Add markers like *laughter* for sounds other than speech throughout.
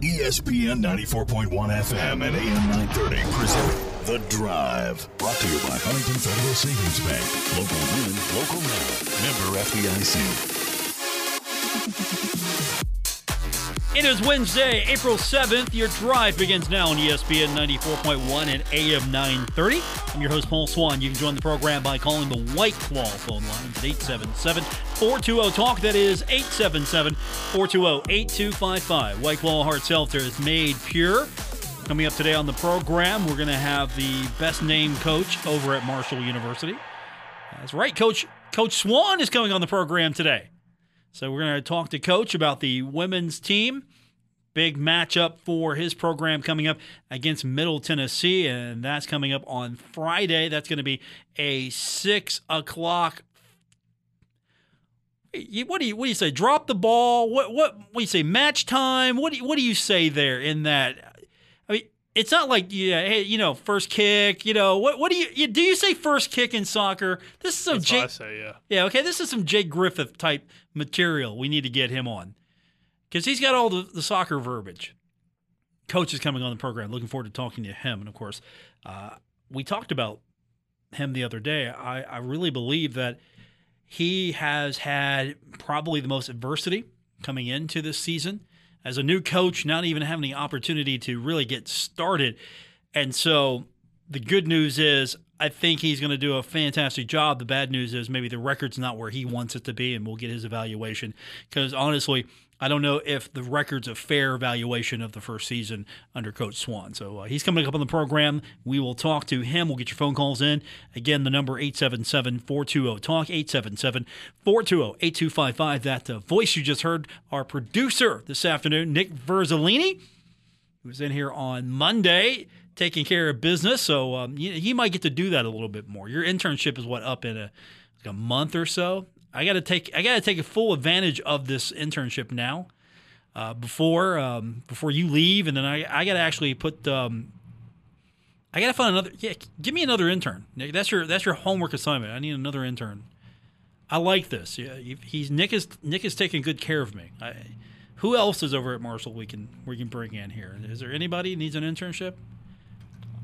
ESPN 94.1 FM and AM 930 present The Drive. Brought to you by Huntington Federal Savings Bank. Local women, local now. Member FDIC. It is Wednesday, April 7th. Your drive begins now on ESPN 94.1 and AM 930. I'm your host, Paul Swann. You can join the program by calling the White Claw phone lines at 877 420 Talk. That is 877 420 8255. White Claw Hard Seltzer is made pure. Coming up today on the program, we're going to have the best named coach over at Marshall University. That's right, Coach Coach Swan is coming on the program today. So we're going to talk to Coach about the women's team. Big matchup for his program coming up against Middle Tennessee, and that's coming up on Friday. That's going to be a six o'clock. What do you what do you say? Drop the ball. What what what do you say? Match time. What do you, what do you say there in that? It's not like yeah, hey, you know, first kick. You know, what what do you, you do? You say first kick in soccer? This is some That's Jake. I say, yeah. Yeah, okay. This is some Jake Griffith type material. We need to get him on because he's got all the, the soccer verbiage. Coach is coming on the program. Looking forward to talking to him. And of course, uh, we talked about him the other day. I, I really believe that he has had probably the most adversity coming into this season as a new coach, not even having the opportunity to really get started. And so the good news is I think he's going to do a fantastic job. The bad news is maybe the record's not where he wants it to be, and we'll get his evaluation. Because honestly, I don't know if the record's a fair evaluation of the first season under Coach Swan. So uh, he's coming up on the program. We will talk to him. We'll get your phone calls in. Again, the number 877-420-TALK, 877-420-8255. That uh, voice you just heard, our producer this afternoon, Nick Verzolini, who was in here on Monday taking care of business. So um, you, you might get to do that a little bit more. Your internship is what up in a like a month or so. I got to take I got to take a full advantage of this internship now. Uh, before um, before you leave, and then I, I got to actually put um, I got to find another. Yeah, give me another intern. Nick, that's your that's your homework assignment. I need another intern. I like this. Yeah, he's Nick is Nick is taking good care of me. I, who else is over at Marshall we can we can bring in here? Is there anybody needs an internship?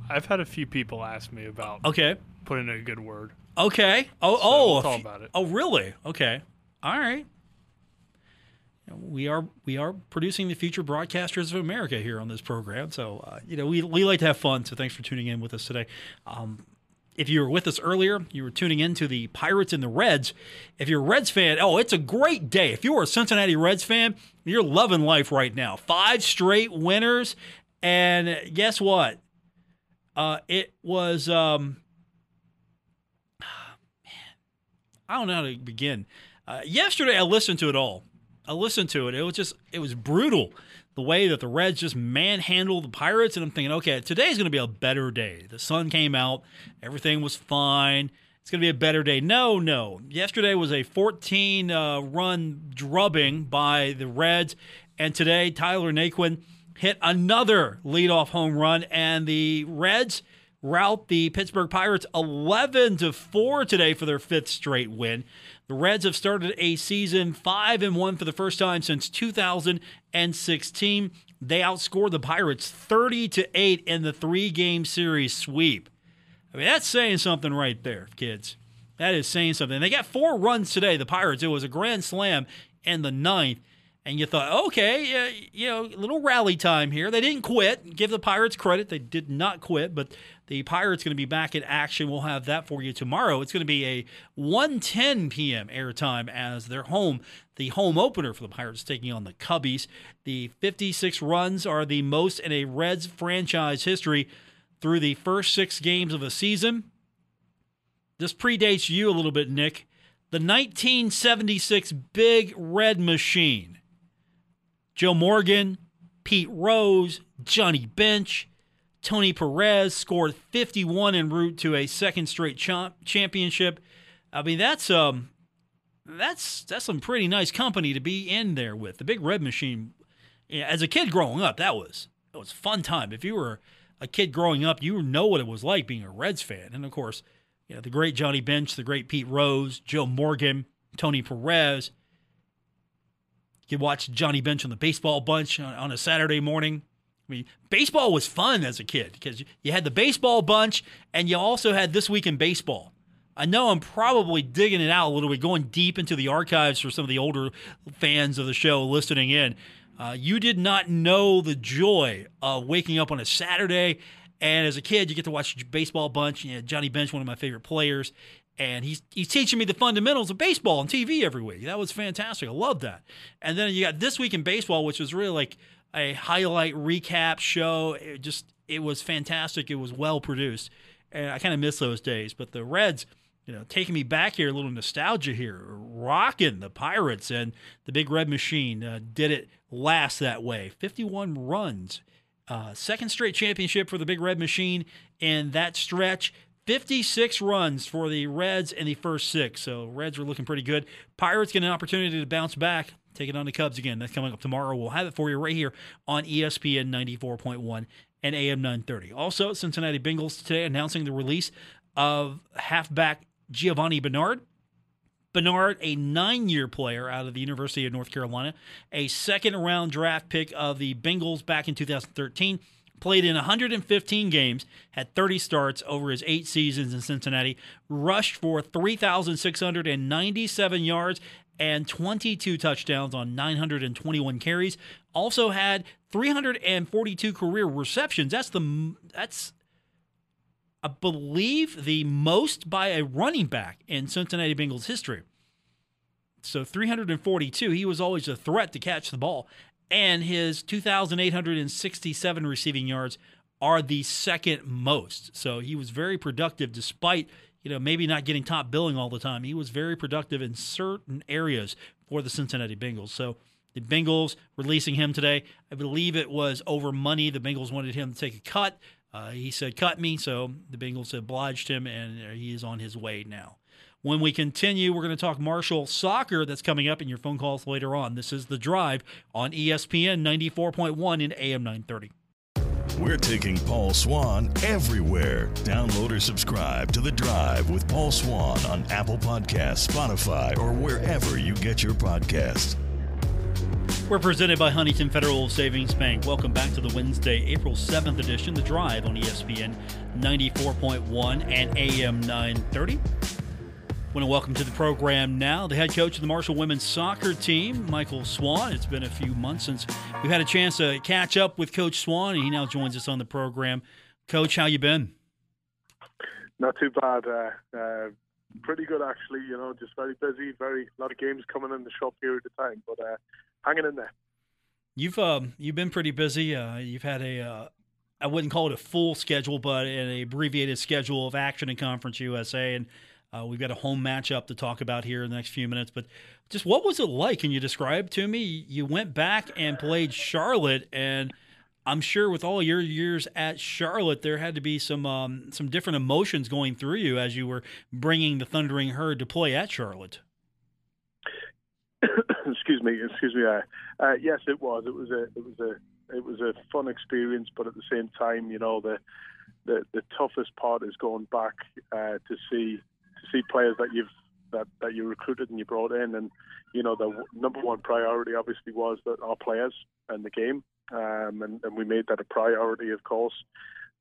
I've had a few people ask me about Okay. putting in a good word. Okay. Oh, So oh, we'll talk about it. Oh, really? Okay. All right. We are we are producing the future broadcasters of America here on this program. So uh, you know we we like to have fun. So thanks for tuning in with us today. Um, if you were with us earlier, you were tuning in to the Pirates and the Reds. If you're a Reds fan, oh, it's a great day. If you are a Cincinnati Reds fan, you're loving life right now. Five straight winners, and guess what? Uh, it was um, I don't know how to begin. Uh, yesterday, I listened to it all. I listened to it. It was just, it was brutal. The way that the Reds just manhandled the Pirates. And I'm thinking, okay, today's going to be a better day. The sun came out, everything was fine. It's going to be a better day. No, no. Yesterday was a 14 uh, run drubbing by the Reds. And today, Tyler Naquin hit another leadoff home run. And the Reds rout the Pittsburgh Pirates 11 to 4 today for their fifth straight win. The Reds have started a season 5 and 1 for the first time since 2016. They outscored the Pirates 30 to 8 in the 3-game series sweep. I mean, that's saying something right there, kids. That is saying something. They got four runs today, the Pirates. It was a grand slam in the ninth. And you thought, okay, uh, you know, a little rally time here. They didn't quit. Give the Pirates credit. They did not quit, but the Pirates going to be back in action. We'll have that for you tomorrow. It's going to be a 1:10 p.m. airtime as their home, the home opener for the Pirates taking on the Cubbies. The 56 runs are the most in a Reds franchise history through the first 6 games of the season. This predates you a little bit, Nick. The 1976 Big Red Machine. Joe Morgan, Pete Rose, Johnny Bench, Tony Perez scored 51 en route to a second straight cha- championship. I mean, that's um, that's that's some pretty nice company to be in there with. The Big Red Machine. As a kid growing up, that was it was a fun time. If you were a kid growing up, you know what it was like being a Reds fan. And of course, you know the great Johnny Bench, the great Pete Rose, Joe Morgan, Tony Perez. You could watch Johnny Bench on the baseball bunch on, on a Saturday morning. I mean, baseball was fun as a kid because you had the baseball bunch and you also had This Week in Baseball. I know I'm probably digging it out a little bit, going deep into the archives for some of the older fans of the show listening in. Uh, you did not know the joy of waking up on a Saturday, and as a kid, you get to watch baseball bunch. You know, Johnny Bench, one of my favorite players, and he's he's teaching me the fundamentals of baseball on TV every week. That was fantastic. I love that. And then you got this week in baseball, which was really like a highlight recap show. It just it was fantastic. It was well produced, and I kind of miss those days. But the Reds, you know, taking me back here, a little nostalgia here, rocking the Pirates and the Big Red Machine uh, did it last that way. Fifty-one runs. Uh, second straight championship for the Big Red Machine in that stretch. 56 runs for the Reds in the first six. So Reds are looking pretty good. Pirates get an opportunity to bounce back, take it on the Cubs again. That's coming up tomorrow. We'll have it for you right here on ESPN 94.1 and AM 930. Also, Cincinnati Bengals today announcing the release of halfback Giovani Bernard. Bernard, a nine year player out of the University of North Carolina, a second round draft pick of the Bengals back in 2013 played in 115 games, had 30 starts over his eight seasons in Cincinnati, rushed for 3,697 yards and 22 touchdowns on 921 carries. Also had 342 career receptions. That's the that's I believe the most by a running back in Cincinnati Bengals history. So 342. He was always a threat to catch the ball and his 2,867 receiving yards are the second most. So he was very productive despite, you know, maybe not getting top billing all the time. He was very productive in certain areas for the Cincinnati Bengals. So the Bengals releasing him today, I believe it was over money. The Bengals wanted him to take a cut. Uh, he said, cut me. So the Bengals obliged him, and he is on his way now. When we continue, we're going to talk Marshall soccer that's coming up in your phone calls later on. This is The Drive on ESPN 94.1 in AM 930. We're taking Paul Swann everywhere. Download or subscribe to The Drive with Paul Swann on Apple Podcasts, Spotify, or wherever you get your podcasts. We're presented by Huntington Federal Savings Bank. Welcome back to the Wednesday, April 7th edition, The Drive on ESPN 94.1 and AM 930 want to welcome to the program now the head coach of the Marshall women's soccer team, Michael Swan. It's been a few months since we've had a chance to catch up with Coach Swan, and he now joins us on the program. Coach, how you been? Not too bad. Uh, uh, pretty good actually. You know, just very busy. Very a lot of games coming in the short period of time, but uh, hanging in there. You've um, you've been pretty busy. Uh, you've had a uh, I wouldn't call it a full schedule, but an abbreviated schedule of action in Conference USA and uh, we've got a home matchup to talk about here in the next few minutes. But just what was it like? Can you describe to me? You went back and played Charlotte, and I'm sure with all your years at Charlotte, there had to be some um, some different emotions going through you as you were bringing the Thundering Herd to play at Charlotte. *coughs* excuse me, excuse me. Uh, uh, yes, it was. It was a it was a it was a fun experience, but at the same time, you know the the, the toughest part is going back uh, to see see players that you've that, that you recruited and you brought in, and you know the number one priority obviously was that our players and the game, um, and, and we made that a priority, of course.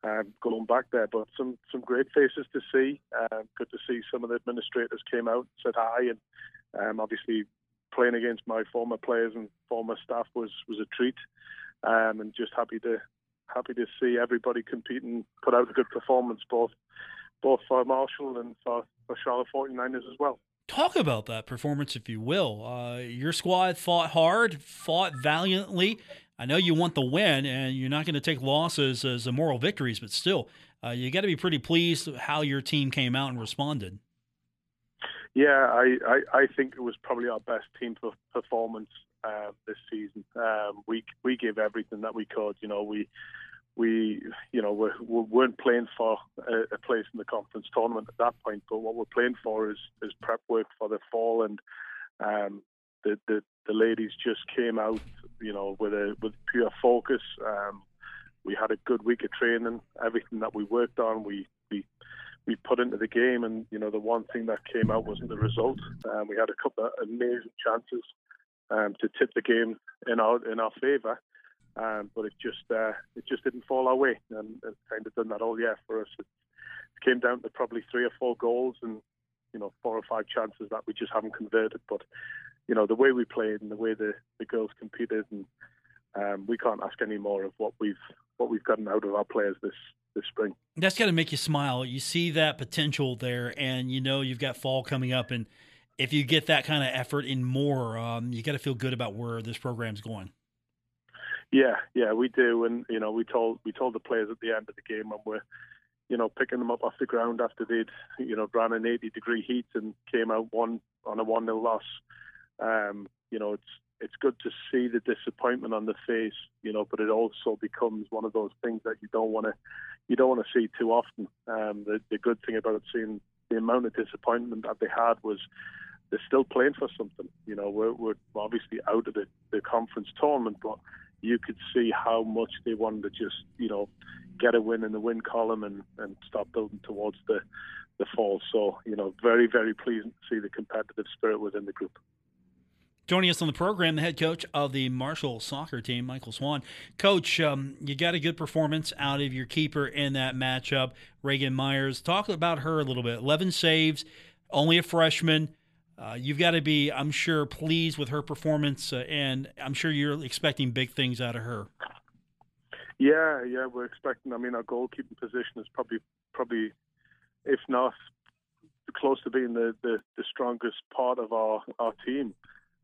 Um, going back there, but some some great faces to see. Uh, good to see some of the administrators came out, said hi, and um, obviously playing against my former players and former staff was was a treat. Um, and just happy to happy to see everybody compete and put out a good performance, both both for Marshall and for, for Charlotte 49ers as well. Talk about that performance, if you will. Uh, your squad fought hard, fought valiantly. I know you want the win, and you're not going to take losses as moral victories, but still, uh, you got to be pretty pleased how your team came out and responded. Yeah, I, I, I think it was probably our best team performance uh, this season. Um, we we gave everything that we could. You know, we we, you know, we, we weren't playing for a, a, place in the conference tournament at that point. But what we're playing for is is prep work for the fall, and um, the, the the ladies just came out, you know, with a with pure focus. Um, we had a good week of training. Everything that we worked on, we we we put into the game, and you know, the one thing that came out wasn't the result. Um, we had a couple of amazing chances um, to tip the game in our in our favour. Um, but it just uh, it just didn't fall our way, and it's kind of done that all year for us. It came down to probably three or four goals, and you know four or five chances that we just haven't converted. But you know the way we played and the way the, the girls competed, and um, we can't ask any more of what we've what we've gotten out of our players this this spring. That's got to make you smile. You see that potential there, and you know you've got fall coming up, and if you get that kind of effort in more, um, you got to feel good about where this program's going. Yeah, yeah, we do, and you know, we told we told the players at the end of the game when we're, you know, picking them up off the ground after they'd, you know, ran an 80 degree heat and came out one on a one 0 loss. Um, you know, it's it's good to see the disappointment on the face, you know, but it also becomes one of those things that you don't want to you don't want to see too often. Um, the the good thing about seeing the amount of disappointment that they had was they're still playing for something. You know, we're, we're obviously out of the, the conference tournament, but you could see how much they wanted to just, you know, get a win in the win column and, and start building towards the, the fall. So, you know, very, very pleasing to see the competitive spirit within the group. Joining us on the program, the head coach of the Marshall soccer team, Michael Swan. Coach, um, you got a good performance out of your keeper in that matchup, Reagan Myers. Talk about her a little bit. 11 saves, only a freshman. Uh, you've got to be, I'm sure, pleased with her performance, uh, and I'm sure you're expecting big things out of her. Yeah, yeah, we're expecting. I mean, our goalkeeping position is probably, probably, if not close to being the, the, the strongest part of our, our team.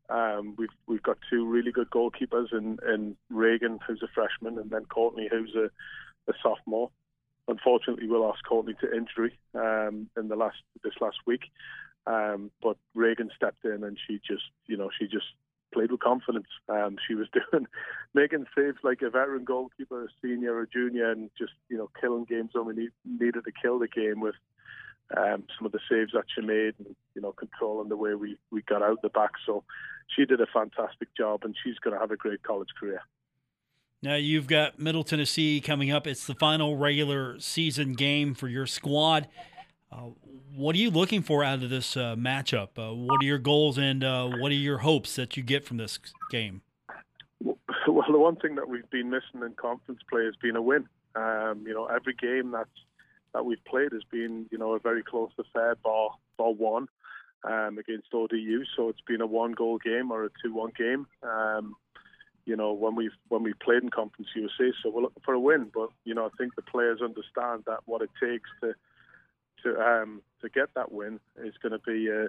Um, we've we've got two really good goalkeepers and in Reagan, who's a freshman, and then Courtney, who's a, a sophomore. Unfortunately, we lost Courtney to injury um, in the last this last week. Um, but Reagan stepped in and she just, you know, she just played with confidence. Um, she was *laughs* doing, making saves like a veteran goalkeeper, a senior or junior, and just, you know, killing games when we need, needed to kill the game with um, some of the saves that she made and, you know, controlling the way we, we got out the back. So she did a fantastic job and she's going to have a great college career. Now you've got Middle Tennessee coming up. It's the final regular season game for your squad. Uh, what are you looking for out of this uh, matchup? Uh, what are your goals and what are your hopes that you get from this game? *laughs* Well, the one thing that we've been missing in conference play has been a win. Um, you know, every game that's that we've played has been, you know, a very close affair, bar bar one um, against ODU. So it's been a one goal game or a two one game. Um, you know, when we've when we played in Conference USA, so we're looking for a win. But you know, I think the players understand that what it takes to to um, to get that win is going to be a,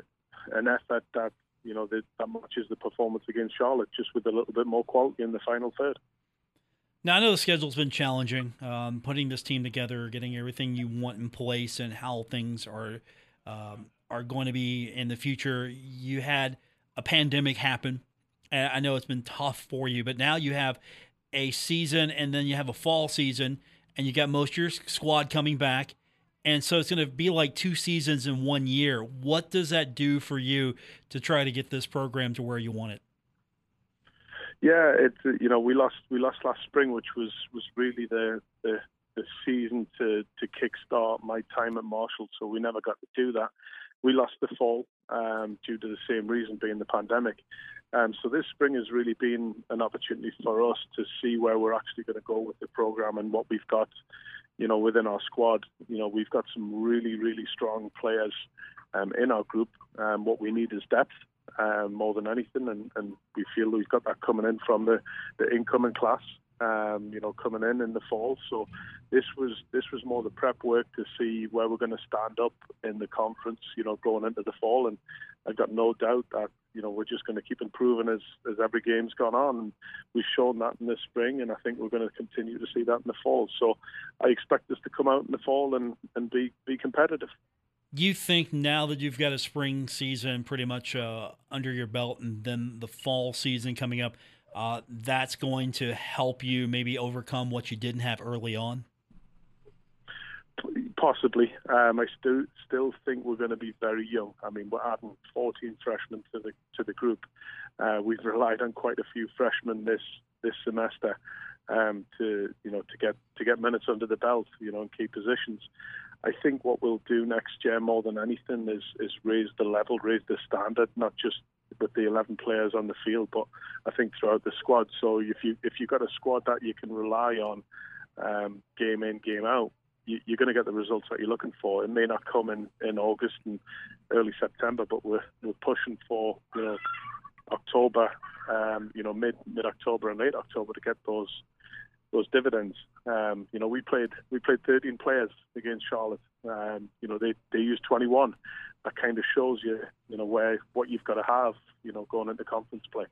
an effort that you know that, that matches the performance against Charlotte, just with a little bit more quality in the final third. Now I know the schedule's been challenging, um, putting this team together, getting everything you want in place, and how things are um, are going to be in the future. You had a pandemic happen. And I know it's been tough for you, but now you have a season, and then you have a fall season, and you got most of your squad coming back and so it's going to be like two seasons in one year. What does that do for you to try to get this program to where you want it? Yeah, it's you know we lost we lost last spring, which was was really the the, the season to to kickstart my time at Marshall. So we never got to do that. We lost the fall um, due to the same reason, being the pandemic. Um, so this spring has really been an opportunity for us to see where we're actually going to go with the program and what we've got you know, within our squad, you know, we've got some really, really strong players um, in our group. Um, what we need is depth um, more than anything, and, and we feel we've got that coming in from the, the incoming class. Um, you know, coming in in the fall. So this was this was more the prep work to see where we're going to stand up in the conference. You know, going into the fall, and I've got no doubt that you know we're just going to keep improving as as every game's gone on. And we've shown that in the spring, and I think we're going to continue to see that in the fall. So I expect us to come out in the fall and and be be competitive. You think now that you've got a spring season pretty much uh, under your belt, and then the fall season coming up, uh, that's going to help you maybe overcome what you didn't have early on? Possibly. Um, I still still think we're going to be very young. I mean, we're adding 14 freshmen to the to the group. Uh, we've relied on quite a few freshmen this this semester um, to you know to get to get minutes under the belt, you know, in key positions. I think what we'll do next year more than anything is is raise the level, raise the standard, not just with the 11 players on the field, but I think throughout the squad. So if you if you've got a squad that you can rely on, um, game in game out, you, are going to get the results that you're looking for. It may not come in, in August and early September, but we're we're pushing for you know October, um, you know mid mid October and late October to get those those dividends. Um, you know, we played we played 13 players against Charlotte. Um, you know, they they used 21. That kind of shows you, you know, where what you've got to have, you know, going into conference play.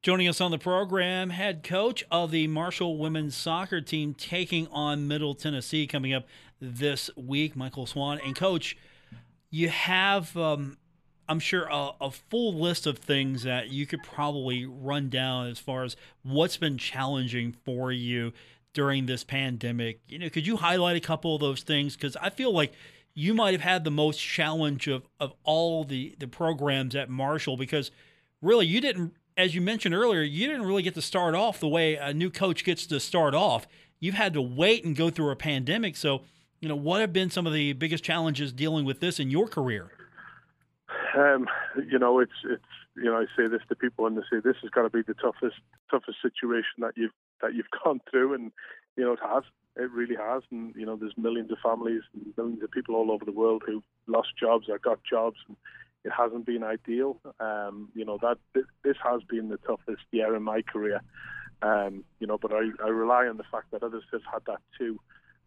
Joining us on the program, head coach of the Marshall women's soccer team, taking on Middle Tennessee coming up this week, Michael Swan. And coach, you have um, I'm sure a, a, full list of things that you could probably run down as far as what's been challenging for you during this pandemic. You know, could you highlight a couple of those things? Because I feel like you might have had the most challenge of, of all the, the programs at Marshall because really you didn't, as you mentioned earlier, you didn't really get to start off the way a new coach gets to start off. You've had to wait and go through a pandemic. So, you know, what have been some of the biggest challenges dealing with this in your career? Um, you know, it's it's you know, I say this to people and they say this has got to be the toughest toughest situation that you've that you've *laughs* gone through, and you know, it has. It really has, and you know, there's millions of families and millions of people all over the world who lost jobs or got jobs, and it hasn't been ideal. Um, you know, that this has been the toughest year in my career. Um, you know, but I, I rely on the fact that others have had that too.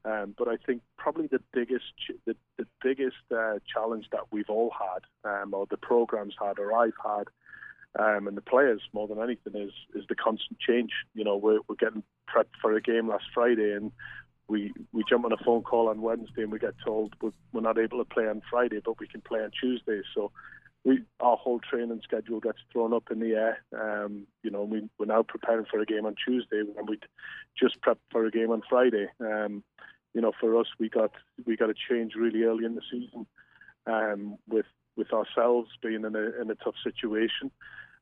Um, but I think probably the biggest the, the biggest uh, challenge that we've all had, um, or the programs had, or I've had, um, and the players more than anything is is the constant change. You know, we're we're getting prepped for a game last Friday, and we we jump on a phone call on Wednesday, and we get told we're, we're not able to play on Friday, but we can play on Tuesday. So we our whole training schedule gets thrown up in the air. Um, you know, we, we're now preparing for a game on Tuesday when we just prepped for a game on Friday. Um, you know, for us, we got we got a change really early in the season, um, with with ourselves being in a in a tough situation,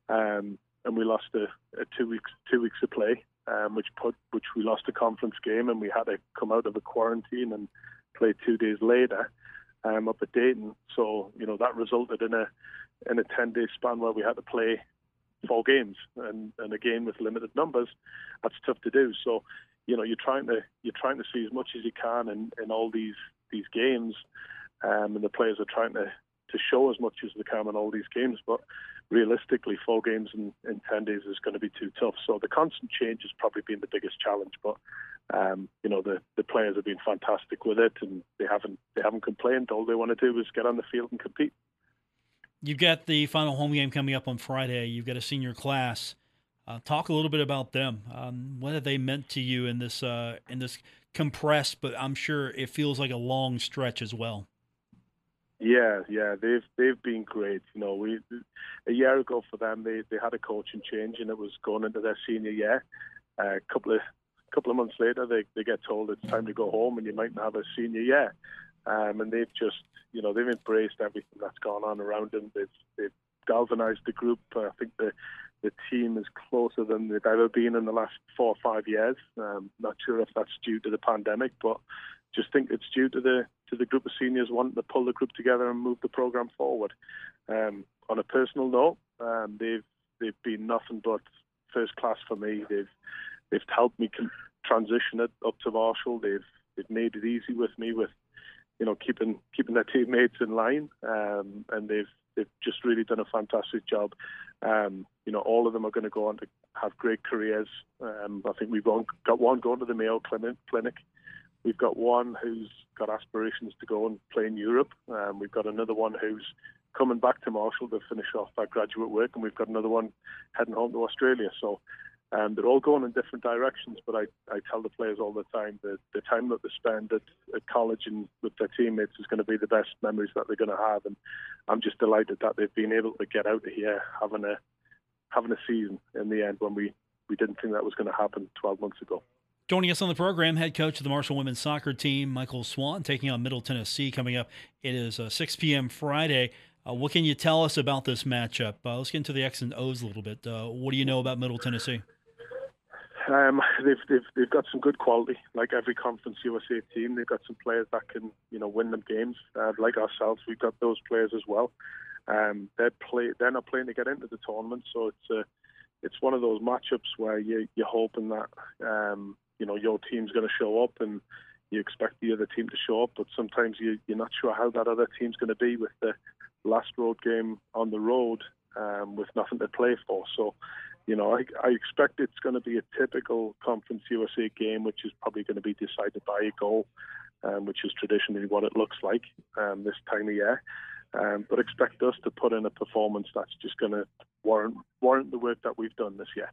um, and we lost a, a, two weeks two weeks of play, um, which put which we lost a conference game, and we had to come out of a quarantine and play two days later, um, up at Dayton. So you know that resulted in a in a ten day span where we had to play four games, and and again with limited numbers, that's tough to do. So you know you're trying to you're trying to see as much as you can in, in all these these games, um, and the players are trying to to show as much as they can in all these games. But realistically, four games in, in ten days is going to be too tough. So the constant change has probably been the biggest challenge. But um, you know the the players have been fantastic with it, and they haven't they haven't complained. All they want to do is get on the field and compete. You've got the final home game coming up on Friday. You've got a senior class. Uh, talk a little bit about them. Um, what have they meant to you in this uh, in this compressed, but I'm sure it feels like a long stretch as well. Yeah, yeah, they've they've been great. You know, we a year ago for them they, they had a coaching change and it was going into their senior year. A uh, couple of couple of months later they, they get told it's time to go home and you might not have a senior year. Um, and they've just you know they've embraced everything that's gone on around them. They've they've galvanized the group. I think the the team is closer than they've ever been in the last four or five years. Um, not sure if that's due to the pandemic, but just think it's due to the to the group of seniors wanting to pull the group together and move the program forward. Um, on a personal note, um, they've they've been nothing but first class for me. They've they've helped me transition it up to Marshall. They've they've made it easy with me with you know keeping keeping their teammates in line, um, and they've they've just really done a fantastic job. Um, you know, all of them are going to go on to have great careers. Um, I think we've got one going to the Mayo Clinic. clinic. We've got one who's got aspirations to go and play in Europe. Um, we've got another one who's coming back to Marshall to finish off their graduate work, and we've got another one heading home to Australia. So um, they're all going in different directions, but I, I tell the players all the time that the time that they spend at, at college and with their teammates is going to be the best memories that they're going to have. And I'm just delighted that they've been able to get out of here having a having a season in the end when we, we didn't think that was going to happen 12 months ago. Joining us on the program, head coach of the Marshall women's soccer team, Michael Swan, taking on Middle Tennessee coming up. It is uh, 6 p.m. Friday. Uh, what can you tell us about this matchup? Uh, let's get into the X and O's a little bit. Uh, what do you know about Middle Tennessee? Um, they've, they've they've got some good quality. Like every Conference USA team, they've got some players that can you know win them games. Uh, like ourselves, we've got those players as well. Um, they're play they're not playing to get into the tournament, so it's a it's one of those matchups where you you're hoping that um, you know your team's going to show up and you expect the other team to show up, but sometimes you, you're not sure how that other team's going to be with the last road game on the road um, with nothing to play for. So, you know, I, I expect it's going to be a typical Conference USA game, which is probably going to be decided by a goal, um, which is traditionally what it looks like um, this time of year. Um, but expect us to put in a performance that's just going to warrant warrant the work that we've done this year.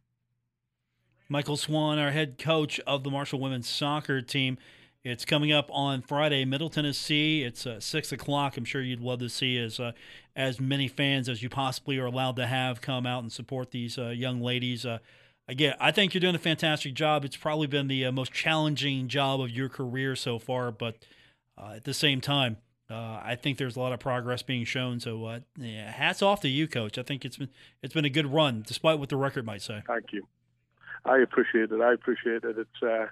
Michael Swan, our head coach of the Marshall women's soccer team. It's coming up on Friday, Middle Tennessee. It's uh, six o'clock. I'm sure you'd love to see as uh, as many fans as you possibly are allowed to have come out and support these uh, young ladies. Uh, again, I think you're doing a fantastic job. It's probably been the uh, most challenging job of your career so far, but uh, at the same time, I think there's a lot of progress being shown. So, yeah, hats off to you, Coach. I think it's been it's been a good run, despite what the record might say. Thank you. I appreciate it. I appreciate it. It's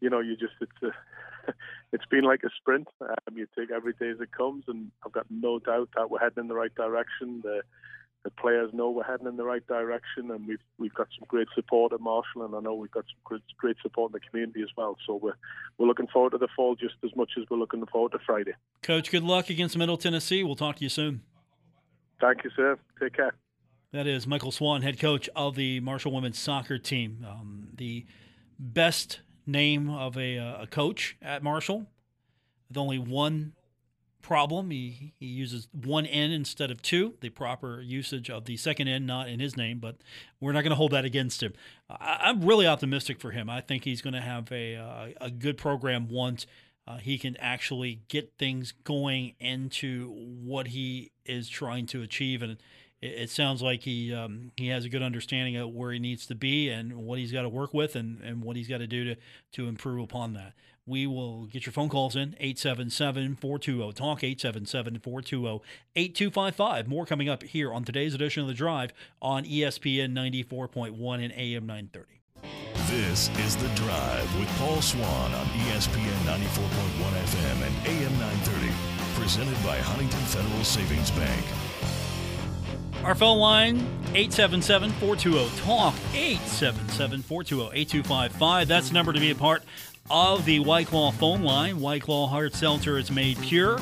you know, you just it's a, *laughs* it's been like a sprint. Um, you take every day as it comes, and I've got no doubt that we're heading in the right direction. The the players know we're heading in the right direction, and we've we've got some great support at Marshall, and I know we've got some great, great support in the community as well. So we're we're looking forward to the fall just as much as we're looking forward to Friday. Coach, good luck against Middle Tennessee. We'll talk to you soon. Thank you, sir. Take care. That is Michael Swan, head coach of the Marshall women's soccer team. Um, the best name of a, uh, a coach at Marshall with only one problem. He, he uses one N instead of two, the proper usage of the second N, not in his name, but we're not going to hold that against him. I, am really optimistic for him. I think he's going to have a, uh, a good program once uh, he can actually get things going into what he is trying to achieve. And it, it sounds like he um, he has a good understanding of where he needs to be and what he's got to work with and, and what he's got to do to to improve upon that. We will get your phone calls in 877 420 Talk 877 420 8255. More coming up here on today's edition of The Drive on ESPN 94.1 and AM 930. This is The Drive with Paul Swann on ESPN 94.1 FM and AM 930. Presented by Huntington Federal Savings Bank. Our phone line, 877-420-TALK, 877-420-8255. That's the number to be a part of the White Claw phone line. White Claw Hard Seltzer is made pure.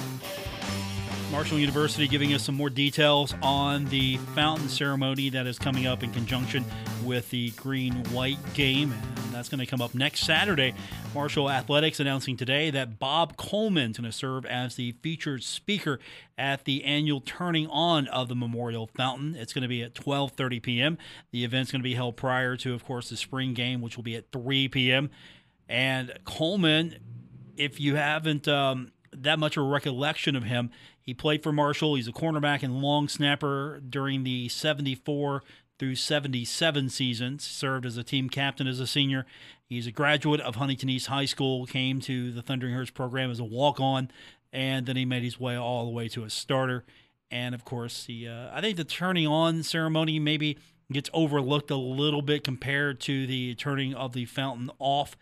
Marshall University giving us some more details on the fountain ceremony that is coming up in conjunction with the green white game. And that's going to come up next Saturday. Marshall Athletics announcing today that Bob Coleman is going to serve as the featured speaker at the annual turning on of the Memorial Fountain. It's going to be at 12:30 p.m. The event's going to be held prior to, of course, the spring game, which will be at 3 p.m. And Coleman, if you haven't um, that much of a recollection of him, he played for Marshall. He's a cornerback and long snapper during the 74 through 77 seasons, served as a team captain as a senior. He's a graduate of Huntington East High School, came to the Thundering Herds program as a walk on, and then he made his way all the way to a starter. And of course, he, uh, I think the turning on ceremony maybe gets overlooked a little bit compared to the turning of the fountain off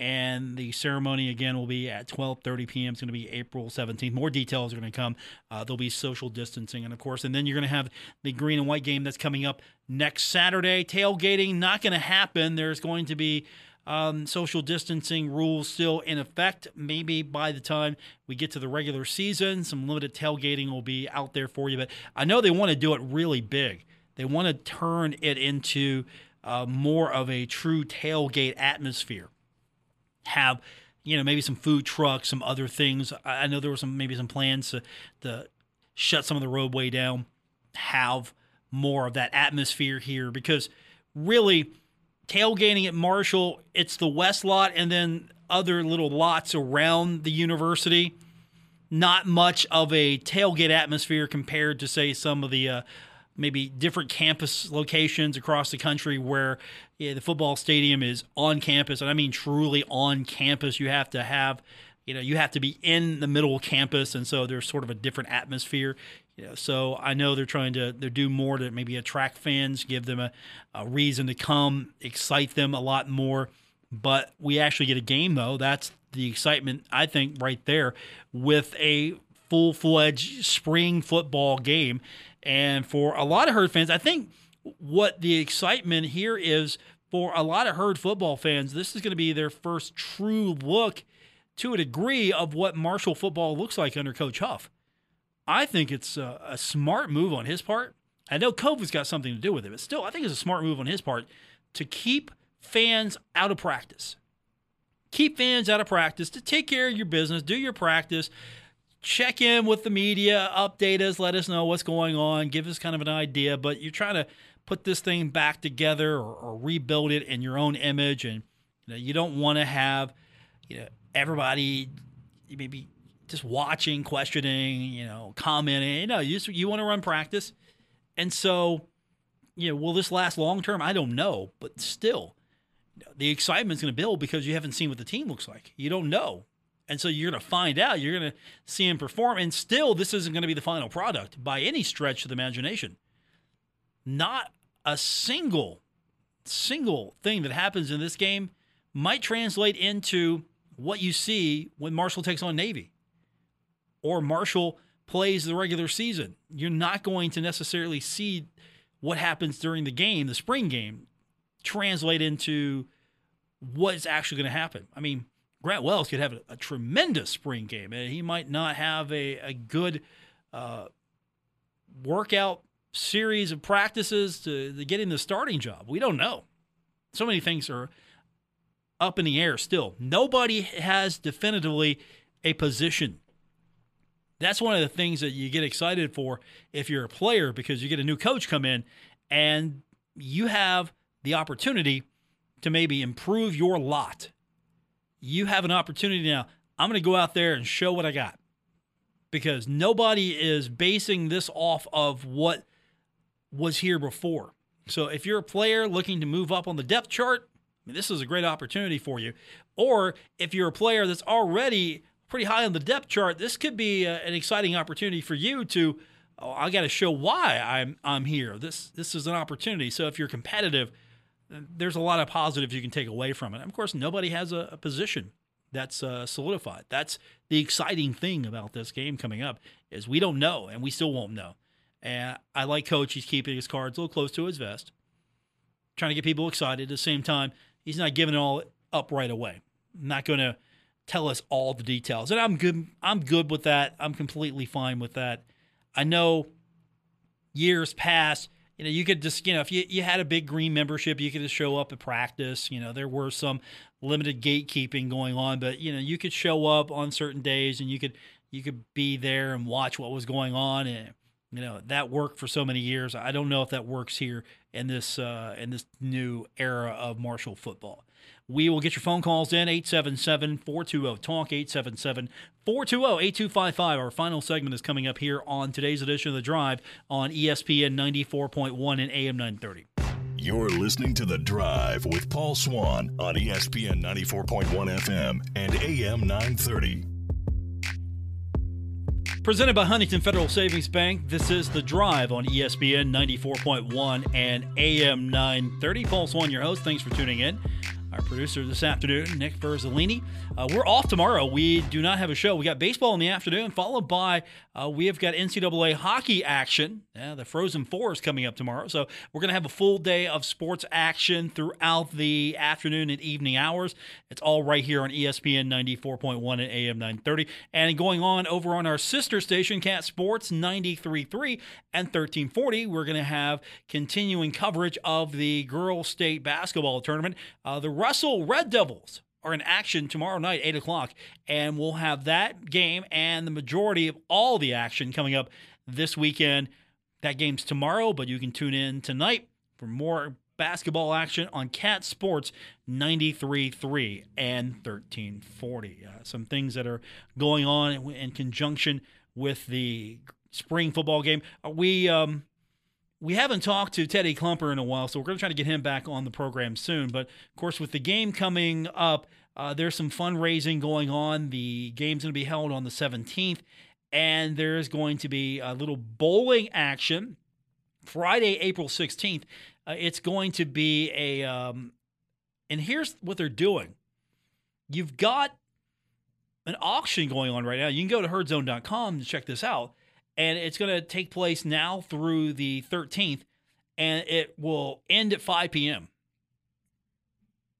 and the ceremony again will be at 12:30 p.m. It's going to be April 17th. More details are going to come. Uh, there'll be social distancing, and of course, and then you're going to have the green and white game that's coming up next Saturday. Tailgating not going to happen. There's going to be um, social distancing rules still in effect. Maybe by the time we get to the regular season, some limited tailgating will be out there for you. But I know they want to do it really big. They want to turn it into uh, more of a true tailgate atmosphere have you know maybe some food trucks, some other things. I know there were some maybe some plans to, to shut some of the roadway down, have more of that atmosphere here because really tailgating at Marshall, it's the west lot and then other little lots around the university. Not much of a tailgate atmosphere compared to say some of the uh, maybe different campus locations across the country where yeah, the football stadium is on campus, and I mean truly on campus. You have to have, you know, you have to be in the middle of campus, and so there's sort of a different atmosphere. You know, so I know they're trying to they do more to maybe attract fans, give them a, a reason to come, excite them a lot more. But we actually get a game though. That's the excitement I think right there with a full fledged spring football game And for a lot of Herd fans, I think what the excitement here is for a lot of Herd football fans, this is going to be their first true look to a degree of what Marshall football looks like under Coach Huff. I think it's a, a smart move on his part. I know COVID's got something to do with it, but still, I think it's a smart move on his part to keep fans out of practice. Keep fans out of practice to take care of your business, do your practice, check in with the media, update us, let us know what's going on, give us kind of an idea. But you're trying to put this thing back together or, or rebuild it in your own image, and you, know, you don't want to have you know everybody maybe just watching, questioning, you know, commenting. You know, you just, you want to run practice, and so you know, will this last long term? I don't know, but still, the excitement's going to build because you haven't seen what the team looks like. You don't know. And so you're going to find out. You're going to see him perform. And still, this isn't going to be the final product by any stretch of the imagination. Not a single, single thing that happens in this game might translate into what you see when Marshall takes on Navy or Marshall plays the regular season. You're not going to necessarily see what happens during the game, the spring game, translate into what's actually going to happen. I mean, Grant Wells could have a, a, tremendous spring game, and he might not have a, a good uh, workout series of practices to, to get in the starting job. We don't know. So many things are up in the air still. Nobody has definitively a position. That's one of the things that you get excited for if you're a player because you get a new coach come in and you have the opportunity to maybe improve your lot. You have an opportunity now. I'm going to go out there and show what I got because nobody is basing this off of what was here before. So if you're a player looking to move up on the depth chart, I mean, this is a great opportunity for you. Or if you're a player that's already pretty high on the depth chart, this could be a, uh, an exciting opportunity for you to. Oh, I got to show why I'm I'm here. This this is an opportunity. So if you're competitive, there's a lot of positives you can take away from it. Of course, nobody has a, a position that's uh, solidified. That's the exciting thing about this game coming up is we don't know, and we still won't know. And I like Coach. He's keeping his cards a little close to his vest, trying to get people excited. At the same time, he's not giving it all up right away. Not going to tell us all the details, and I'm good. I'm good with that. I'm completely fine with that. I know years past you know, you could just, you know, if you, you had a big green membership, you could just show up at practice. You know, there were some limited gatekeeping going on, but you know, you could show up on certain days and you could you could be there and watch what was going on and you know that worked for so many years. I don't know if that works here in this uh, in this new era of Marshall football. We will get your phone calls in 877 420 TALK, 877 420 8255. Our final segment is coming up here on today's edition of The Drive on ESPN 94.1 and AM 930. You're listening to The Drive with Paul Swann on ESPN 94.1 FM and AM 930. Presented by Huntington Federal Savings Bank, this is The Drive on ESPN 94.1 and AM 930. Paul Swann, your host. Thanks for tuning in our producer this afternoon, Nick Verzolini. Uh, we're off tomorrow. We do not have a show. We got baseball in the afternoon, followed by uh, we have got NCAA hockey action. Yeah, the Frozen Four is coming up tomorrow. So we're going to have a full day of sports action throughout the afternoon and evening hours. It's all right here on ESPN 94.1 and AM 930. And going on over on our sister station, Cat Sports 93.3 and 1340, we're going to have continuing coverage of the girls' state basketball tournament. Uh, the Russell Red Devils are in action tomorrow night, 8 o'clock, and we'll have that game and the majority of all the action coming up this weekend. That game's tomorrow, but you can tune in tonight for more basketball action on Cat Sports 93.3 and 1340. Uh, some things that are going on in conjunction with the spring football game. Uh, we um, we haven't talked to Teddy Kluemper in a while, so we're going to try to get him back on the program soon. But of course, with the game coming up, uh, there's some fundraising going on. The game's going to be held on the 17th, and there's going to be a little bowling action Friday, April 16th. Uh, it's going to be a, um, and here's what they're doing. You've got an auction going on right now. You can go to herdzone.com to check this out and it's going to take place now through the 13th, and it will end at 5 p.m.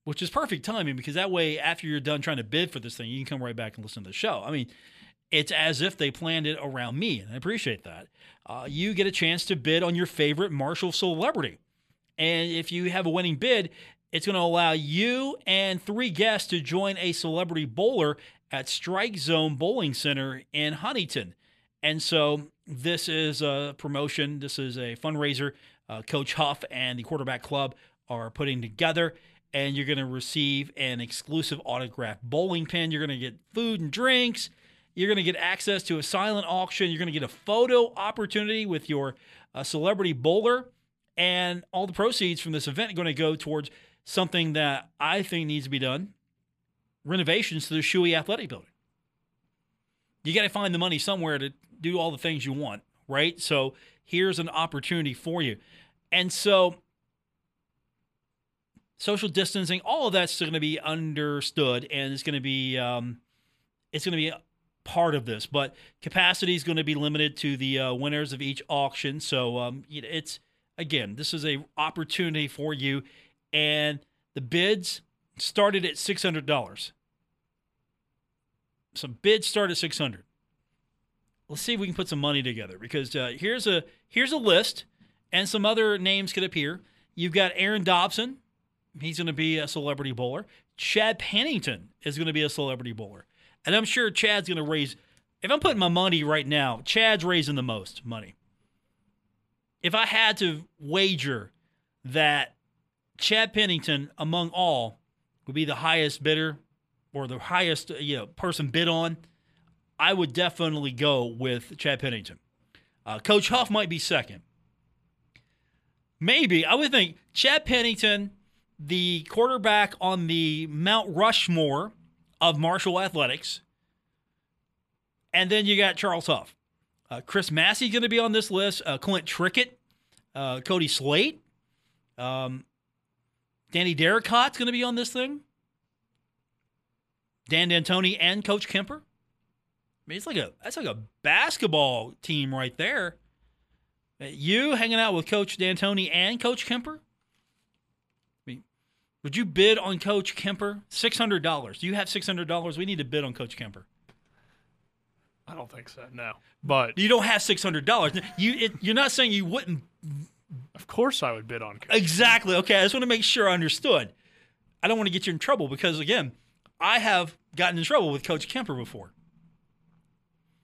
Which is perfect timing because that way, after you're done trying to bid for this thing, you can come right back and listen to the show. I mean, it's as if they planned it around me, and I appreciate that. Uh, you get a chance to bid on your favorite Marshall celebrity. And if you have a winning bid, it's going to allow you and three guests to join a celebrity bowler at Strike Zone Bowling Center in Huntington. And so this is a promotion, this is a fundraiser uh, Coach Huff and the quarterback club are putting together. And you're going to receive an exclusive autographed bowling pin. You're going to get food and drinks. You're going to get access to a silent auction. You're going to get a photo opportunity with your uh, celebrity bowler. And all the proceeds from this event are going to go towards something that I think needs to be done renovations to the Shewey Athletic Building. You got to find the money somewhere to do all the things you want, right? So here's an opportunity for you. And so social distancing, all of that's going to be understood and it's going to be um, it's going to be part of this, but capacity is going to be limited to the uh, winners of each auction. So um, it's again, this is a opportunity for you, and the bids started at six hundred dollars. Some bids start at six hundred. Let's see if we can put some money together because uh, here's a here's a list, and some other names could appear. You've got Aaron Dobson. He's going to be a celebrity bowler. Chad Pennington is going to be a celebrity bowler. And I'm sure Chad's going to raise, if I'm putting my money right now, Chad's raising the most money. If I had to wager that Chad Pennington, among all, would be the highest bidder or the highest you know person bid on, I would definitely go with Chad Pennington. Uh, Coach Huff might be second. Maybe I would think Chad Pennington, the quarterback on the Mount Rushmore of Marshall Athletics, and then you got Charles Huff. Uh, Chris Massey's going to be on this list. Uh, Clint Trickett, uh, Cody Slate, um, Danny Derricott's going to be on this thing. Dan D'Antoni and Coach Kemper. I mean, it's like a that's like a basketball team right there. Uh, you hanging out with Coach D'Antoni and Coach Kemper. I mean, would you bid on Coach Kemper? Six hundred dollars. Do you have six hundred dollars? We need to bid on Coach Kemper. I don't think so. No, but You don't have six hundred dollars. You it, you're not saying you wouldn't of course I would bid on. Coach. Exactly. Okay. I just want to make sure I understood. I don't want to get you in trouble because, again, I have gotten in trouble with Coach Kemper before.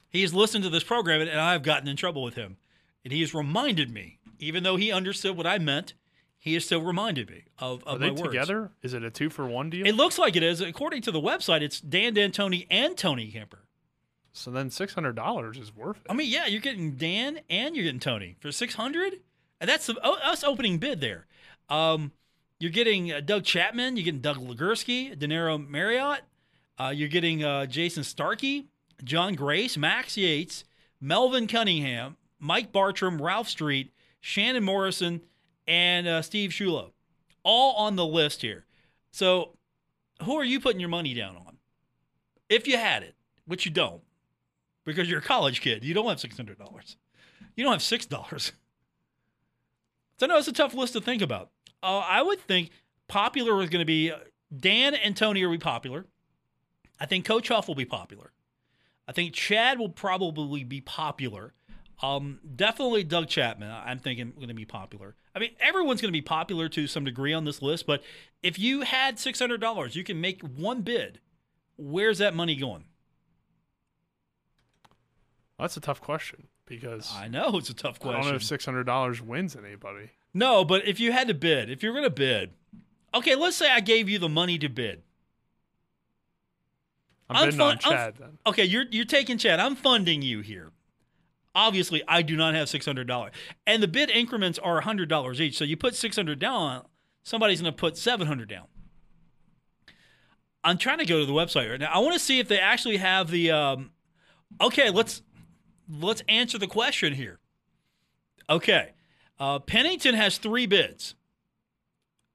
He has listened to this program and I've gotten in trouble with him. And he has reminded me, even though he understood what I meant, he has still reminded me of, of Are they my words. together? Is it a two for one deal? It looks like it is. According to the website, it's Dan D'Antoni and Tony Kemper. so then six hundred dollars is worth it. I mean, yeah, you're getting Dan and you're getting Tony for six hundred, and that's the, us opening bid there. Um, you're getting uh, Doug Chapman, you're getting Doug Legursky, De Niro Marriott, uh, you're getting uh, Jason Starkey, John Grace, Max Yates, Melvin Cunningham, Mike Bartram, Ralph Street, Shannon Morrison, and uh, Steve Sciullo, all on the list here. So, who are you putting your money down on? If you had it, which you don't, because you're a college kid. You don't have six hundred dollars. You don't have six dollars. So no, it's a tough list to think about. Uh, I would think popular is going to be uh, Dan and Tony will be popular. I think Coach Huff will be popular. I think Chad will probably be popular. Um, definitely Doug Chapman. I'm thinking going to be popular. I mean, everyone's going to be popular to some degree on this list. But if you had six hundred dollars, you can make one bid. Where's that money going? That's a tough question because I know it's a tough question. I don't know if six hundred dollars wins anybody. No, but if you had to bid, if you're going to bid, okay, let's say I gave you the money to bid. I'm, I'm bidding fun- on I'm- Chad then. Okay, you're you're taking Chad. I'm funding you here. Obviously, I do not have six hundred dollars, and the bid increments are hundred dollars each. So you put six hundred down, somebody's going to put seven hundred down. I'm trying to go to the website right now. I want to see if they actually have the. Um, okay, let's let's answer the question here. Okay, uh, Pennington has three bids,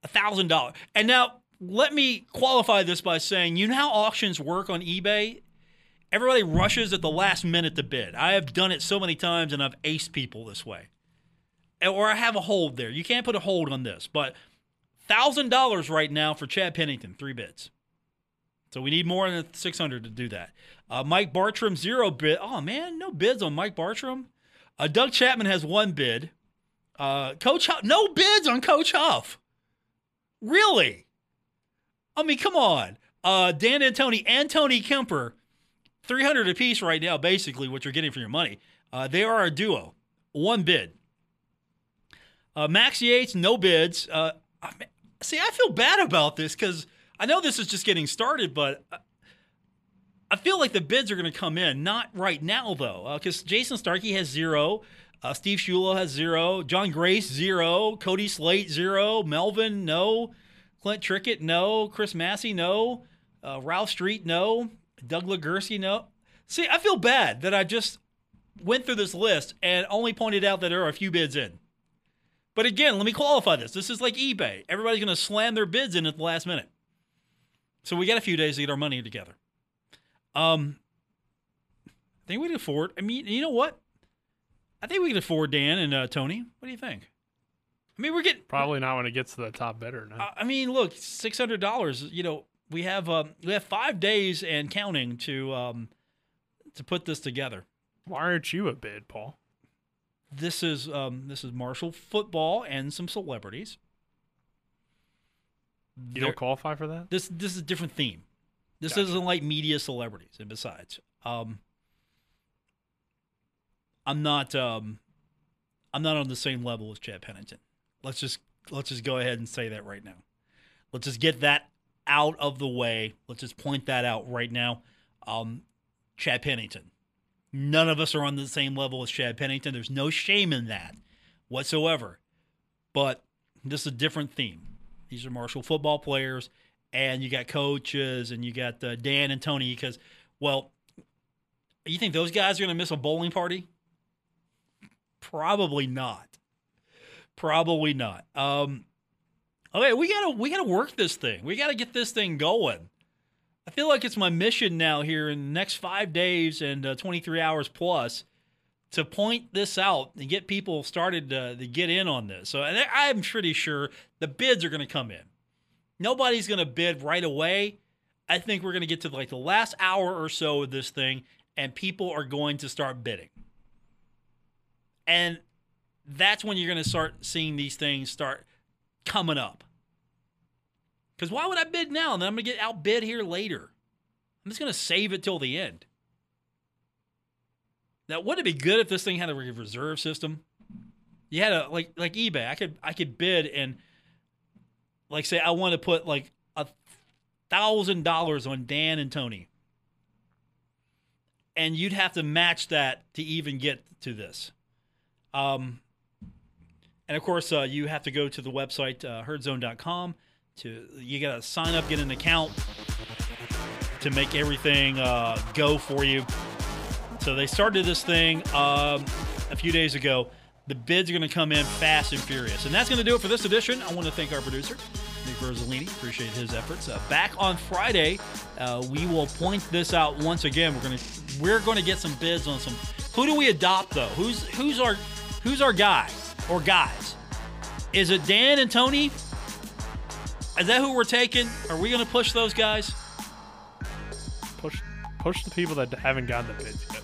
a thousand dollars, and now let me qualify this by saying, you know how auctions work on eBay Everybody rushes at the last minute to bid. I have done it so many times and I've aced people this way. Or I have a hold there. You can't put a hold on this, but $1,000 right now for Chad Pennington, three bids. So we need more than 600 to do that. Uh, Mike Bartram, zero bid. Oh, man, no bids on Mike Bartram. Uh, Doug Chapman has one bid. Uh, Coach Huff, no bids on Coach Huff. Really? I mean, come on. Uh, Dan Tony and Tony Kemper, 300 apiece right now, basically, what you're getting for your money. Uh, they are a duo. One bid. Uh, Max Yates, no bids. Uh, see, I feel bad about this because I know this is just getting started, but I feel like the bids are going to come in. Not right now, though, because uh, Jason Starkey has zero. Uh, Steve Sciullo has zero. John Grace, zero. Cody Slate, zero. Melvin, no. Clint Trickett, no. Chris Massey, no. Uh, Ralph Street, no. Doug Legursky, no. See, I feel bad that I just went through this list and only pointed out that there are a few bids in. But again, let me qualify this. This is like eBay. Everybody's going to slam their bids in at the last minute. So we got a few days to get our money together. Um, I think we can afford. I mean, you know what? I think we can afford Dan and uh, Tony. What do you think? I mean, we're getting probably not when it gets to the top bidder. No. I mean, look, six hundred dollars. You know, we have um, we have five days and counting to um, to put this together. Why aren't you a bid, Paul? This is um, this is Marshall football and some celebrities. You They're, don't qualify for that. This this is a different theme. This gotcha. isn't like media celebrities. And besides, um, I'm not um, I'm not on the same level as Chad Pennington. Let's just let's just go ahead and say that right now. Let's just get that out of the way. Let's just point that out right now. Um, Chad Pennington. None of us are on the same level as Chad Pennington. There's no shame in that whatsoever. But this is a different theme. These are Marshall football players, and you got coaches, and you got uh, Dan and Tony. Because, well, you think those guys are going to miss a bowling party? Probably not. Probably not. Um, okay, we gotta we gotta work this thing. We gotta get this thing going. I feel like it's my mission now here in the next five days and uh, 23 hours plus to point this out and get people started to, to get in on this. So I'm pretty sure the bids are going to come in. Nobody's going to bid right away. I think we're going to get to like the last hour or so of this thing, and people are going to start bidding. And that's when you're going to start seeing these things start coming up. Because why would I bid now and then I'm going to get outbid here later? I'm just going to save it till the end. Now, wouldn't it be good if this thing had a reserve system? You had a like like eBay. I could I could bid and like say I want to put like a thousand dollars on Dan and Tony, and you'd have to match that to even get to this. Um, and of course, uh, you have to go to the website uh, herdzone.com to you got to sign up, get an account to make everything uh, go for you. So they started this thing um, a few days ago. The bids are going to come in fast and furious, and that's going to do it for this edition. I want to thank our producer. Nick Rosalini, appreciate his efforts. Uh, back on Friday, uh, we will point this out once again. We're gonna we're gonna get some bids on some. Who do we adopt though? Who's who's our who's our guy or guys? Is it Dan and Tony? Is that who we're taking? Are we going to push those guys? Push, push the people that haven't gotten the bids yet.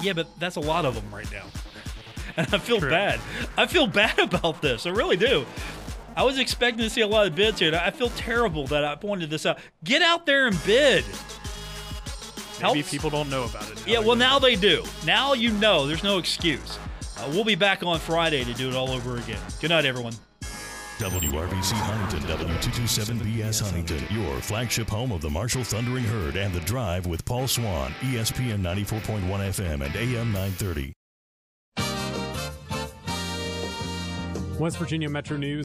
Yeah, but that's a lot of them right now, *laughs* and I feel True. bad. I feel *laughs* bad about this. I really do. I was expecting to see a lot of bids here. I feel terrible that I pointed this out. Get out there and bid. Maybe Helps. people don't know about it. Yeah, well, now they do. Now you know. There's no excuse. Uh, we'll be back on Friday to do it all over again. Good night, everyone. WRVC Huntington, W227BS Huntington, your flagship home of the Marshall Thundering Herd and the Drive with Paul Swann, ESPN 94.1 FM and AM 930. West Virginia Metro News.